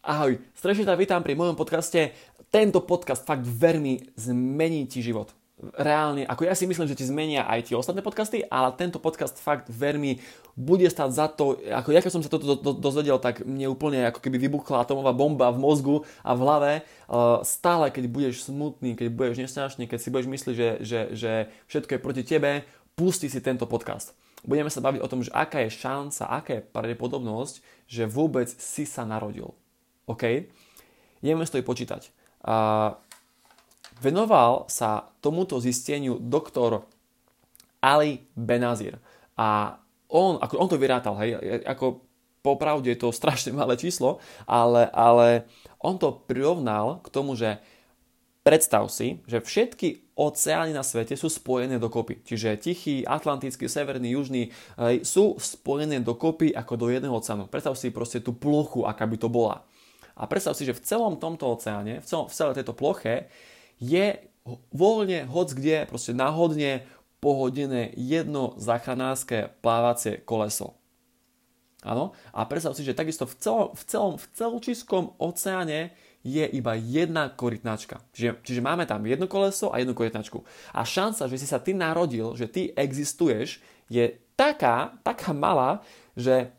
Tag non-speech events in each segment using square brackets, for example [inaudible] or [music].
Ahoj, srdečne ťa vítam pri mojom podcaste. Tento podcast fakt veľmi zmení ti život. Reálne, ako ja si myslím, že ti zmenia aj tie ostatné podcasty, ale tento podcast fakt veľmi bude stať za to, ako ja keď som sa toto do, do, dozvedel, tak mne úplne ako keby vybuchla atomová bomba v mozgu a v hlave. Uh, stále, keď budeš smutný, keď budeš nesťažný, keď si budeš myslieť, že, že, že všetko je proti tebe, pusti si tento podcast. Budeme sa baviť o tom, že aká je šanca, aká je pravdepodobnosť, že vôbec si sa narodil. OK? Ideme to počítať. Uh, venoval sa tomuto zisteniu doktor Ali Benazir. A on, ako on to vyrátal, hej, ako popravde je to strašne malé číslo, ale, ale on to prirovnal k tomu, že predstav si, že všetky oceány na svete sú spojené dokopy. Čiže Tichý, Atlantický, Severný, Južný sú spojené dokopy ako do jedného oceánu. Predstav si proste tú plochu, aká by to bola. A predstav si, že v celom tomto oceáne, v, celom, v celej tejto ploche je voľne, hoc kde, proste náhodne pohodené jedno záchranárske plávacie koleso. Áno? A predstav si, že takisto v celom, v celom v celčiskom oceáne je iba jedna korytnačka. Čiže, čiže máme tam jedno koleso a jednu korytnačku. A šanca, že si sa ty narodil, že ty existuješ, je taká, taká malá, že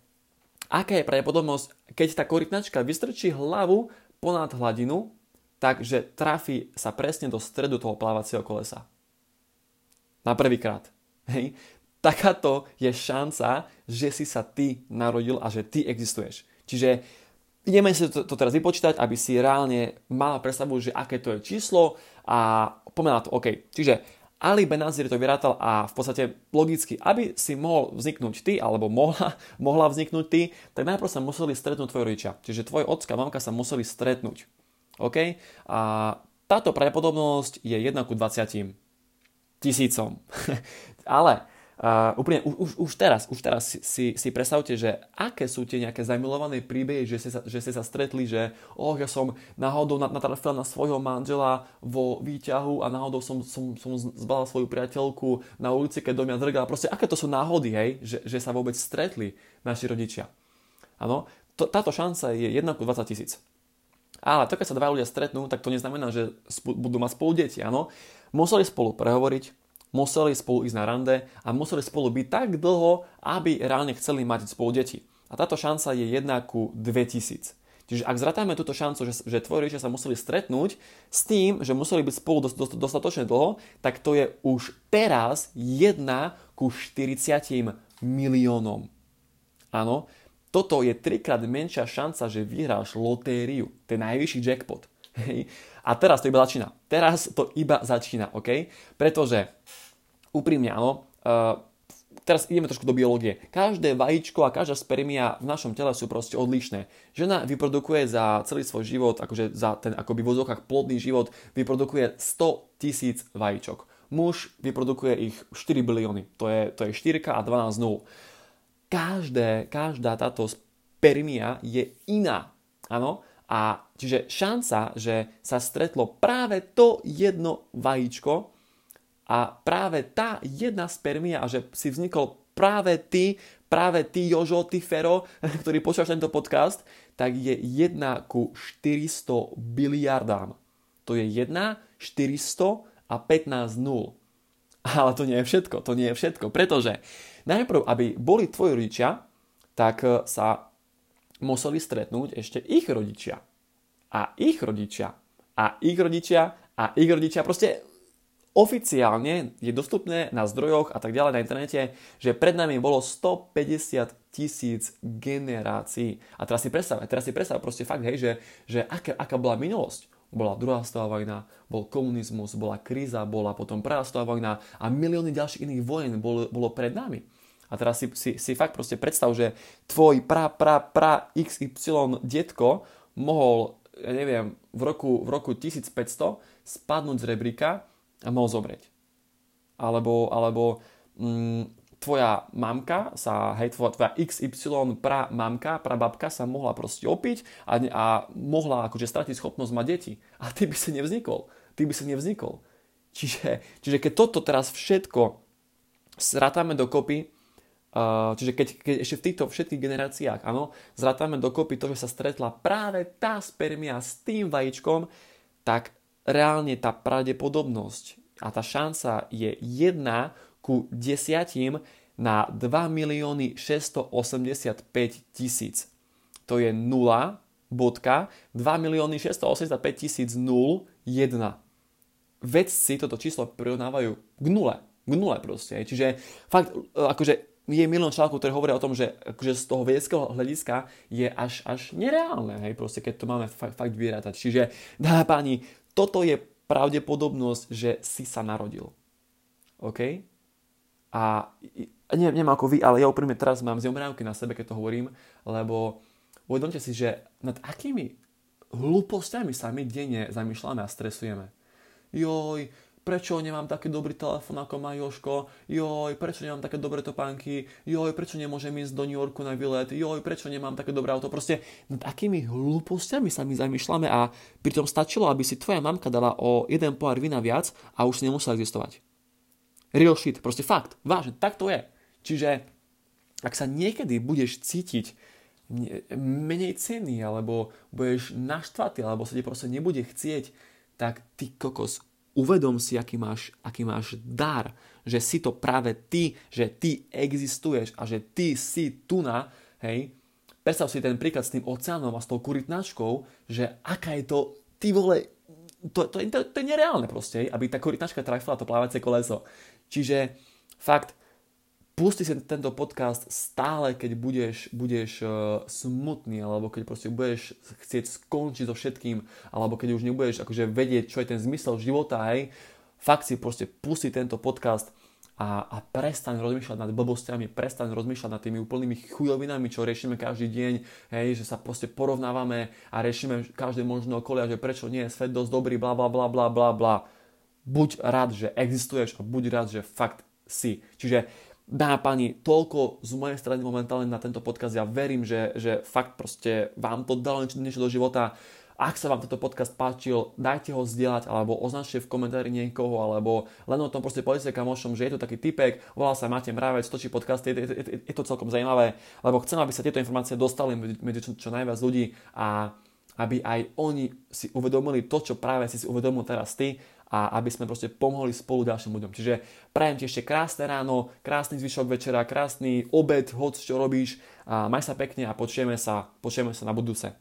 aká je pravdepodobnosť, keď tá korytnačka vystrčí hlavu ponad hladinu, takže trafí sa presne do stredu toho plávacieho kolesa. Na prvýkrát. Hej. Takáto je šanca, že si sa ty narodil a že ty existuješ. Čiže ideme si to, to teraz vypočítať, aby si reálne mala predstavu, že aké to je číslo a poďme na to. OK. Čiže Ali Benazir to vyrátal a v podstate logicky, aby si mohol vzniknúť ty, alebo mohla, [laughs] mohla vzniknúť ty, tak najprv sa museli stretnúť tvoje rodičia. Čiže tvoj ocka mamka sa museli stretnúť. OK? A táto pravdepodobnosť je 1 ku 20 tisícom. [laughs] Ale Uh, úplne už, už, teraz, už teraz si, si, si predstavte, že aké sú tie nejaké zamilované príbehy, že ste sa, že ste sa stretli, že oh, ja som náhodou natrafil na svojho manžela vo výťahu a náhodou som, som, som zbala svoju priateľku na ulici, keď do mňa drgala. Proste aké to sú náhody, hej, že, že sa vôbec stretli naši rodičia. Áno, táto šanca je 1 20 tisíc. Ale to, keď sa dva ľudia stretnú, tak to neznamená, že budú mať spolu deti, áno. Museli spolu prehovoriť, museli spolu ísť na rande a museli spolu byť tak dlho, aby reálne chceli mať spolu deti. A táto šanca je 1 ku 2000. Čiže ak zratáme túto šancu, že, že tvoji rodičia sa museli stretnúť s tým, že museli byť spolu dost, dost, dostatočne dlho, tak to je už teraz 1 ku 40 miliónom. Áno, toto je trikrát menšia šanca, že vyhráš lotériu, ten najvyšší jackpot. Hej. A teraz to iba začína. Teraz to iba začína, OK? Pretože úprimne áno, uh, teraz ideme trošku do biológie. Každé vajíčko a každá spermia v našom tele sú proste odlišné. Žena vyprodukuje za celý svoj život, akože za ten akoby v vozokách plodný život, vyprodukuje 100 tisíc vajíčok. Muž vyprodukuje ich 4 bilióny. To je, to je 4 a 12 nul. Každé, každá táto spermia je iná. Áno? A čiže šanca, že sa stretlo práve to jedno vajíčko, a práve tá jedna spermia že si vznikol práve ty, práve ty Jožo, ty Fero, [laughs] ktorý počúvaš tento podcast, tak je 1 ku 400 biliardám. To je 1, 400 a 15 nul. Ale to nie je všetko, to nie je všetko, pretože najprv, aby boli tvoji rodičia, tak e, sa museli stretnúť ešte ich rodičia. A ich rodičia. A ich rodičia. A ich rodičia. Proste Oficiálne je dostupné na zdrojoch a tak ďalej na internete, že pred nami bolo 150 tisíc generácií. A teraz si predstav, teraz si predstav proste fakt, hej, že, že aká, aká bola minulosť. Bola druhá svetová vojna, bol komunizmus, bola kríza, bola potom prvá svetová vojna a milióny ďalších iných vojen bolo, bolo pred nami. A teraz si, si, si fakt proste predstav, že tvoj pra, pra, pra XY detko mohol, ja neviem, v roku, v roku 1500 spadnúť z rebríka mohol zobrieť. Alebo, alebo mm, tvoja mamka sa, hej, tvoja, tvoja XY pra mamka, pra babka sa mohla proste opiť a, a mohla akože stratiť schopnosť mať deti. A ty by si nevznikol. Ty by si nevznikol. Čiže, čiže keď toto teraz všetko sratáme dokopy, Uh, čiže keď, keď ešte v týchto všetkých generáciách, áno, zrátame dokopy to, že sa stretla práve tá spermia s tým vajíčkom, tak reálne tá pravdepodobnosť a tá šanca je 1 ku 10 na 2 milióny 685 tisíc. To je 0 bodka 2 milióny 685 tisíc 0 1. Vedci toto číslo prirovnávajú k nule. K nule proste. Čiže fakt, akože je milión článkov, ktoré hovoria o tom, že akože z toho vedeckého hľadiska je až, až nereálne, hej, proste, keď to máme fakt, fakt vyrátať. Čiže, dámy páni, toto je pravdepodobnosť, že si sa narodil. OK? A neviem, neviem ako vy, ale ja úprimne teraz mám zjomrávky na sebe, keď to hovorím, lebo uvedomte si, že nad akými hlúpostiami sa my denne zamýšľame a stresujeme. Joj, prečo nemám taký dobrý telefon ako má Joško, joj, prečo nemám také dobré topánky, joj, prečo nemôžem ísť do New Yorku na výlet, joj, prečo nemám také dobré auto. Proste nad akými hlúpostiami sa my zamýšľame a pritom stačilo, aby si tvoja mamka dala o jeden pohár vína viac a už si nemusela existovať. Real shit, proste fakt, vážne, tak to je. Čiže ak sa niekedy budeš cítiť menej cenný, alebo budeš naštvatý, alebo sa ti proste nebude chcieť, tak ty kokos uvedom si, aký máš, aký máš dar, že si to práve ty, že ty existuješ a že ty si tu na, hej, predstav si ten príklad s tým oceánom a s tou kuritnáčkou, že aká je to, ty vole, to, to, to, to je nereálne proste, aby tá kuritnáčka trafila to plávacie koleso. Čiže fakt, pusti si tento podcast stále, keď budeš, budeš uh, smutný, alebo keď proste budeš chcieť skončiť so všetkým, alebo keď už nebudeš akože vedieť, čo je ten zmysel života, hej, fakt si proste pusti tento podcast a, a prestaň rozmýšľať nad blbostiami, prestaň rozmýšľať nad tými úplnými chujovinami, čo riešime každý deň, hej, že sa proste porovnávame a riešime každé možné okolia, že prečo nie je svet dosť dobrý, bla bla bla bla bla bla. Buď rád, že existuješ a buď rád, že fakt si. Čiže Dá pani, toľko z mojej strany momentálne na tento podcast. Ja verím, že, že fakt proste vám to dalo niečo do života. Ak sa vám tento podcast páčil, dajte ho zdieľať alebo označte v komentári niekoho alebo len o tom proste povedzte kamošom, že je tu taký typek, volá sa Matej Mravec, točí podcast, je, je, je, je to celkom zaujímavé, lebo chcem, aby sa tieto informácie dostali medzi čo, čo najviac ľudí a aby aj oni si uvedomili to, čo práve si si uvedomil teraz ty a aby sme proste pomohli spolu ďalším ľuďom. Čiže prajem ti ešte krásne ráno, krásny zvyšok večera, krásny obed, hoď čo robíš a maj sa pekne a počujeme sa, počujeme sa na budúce.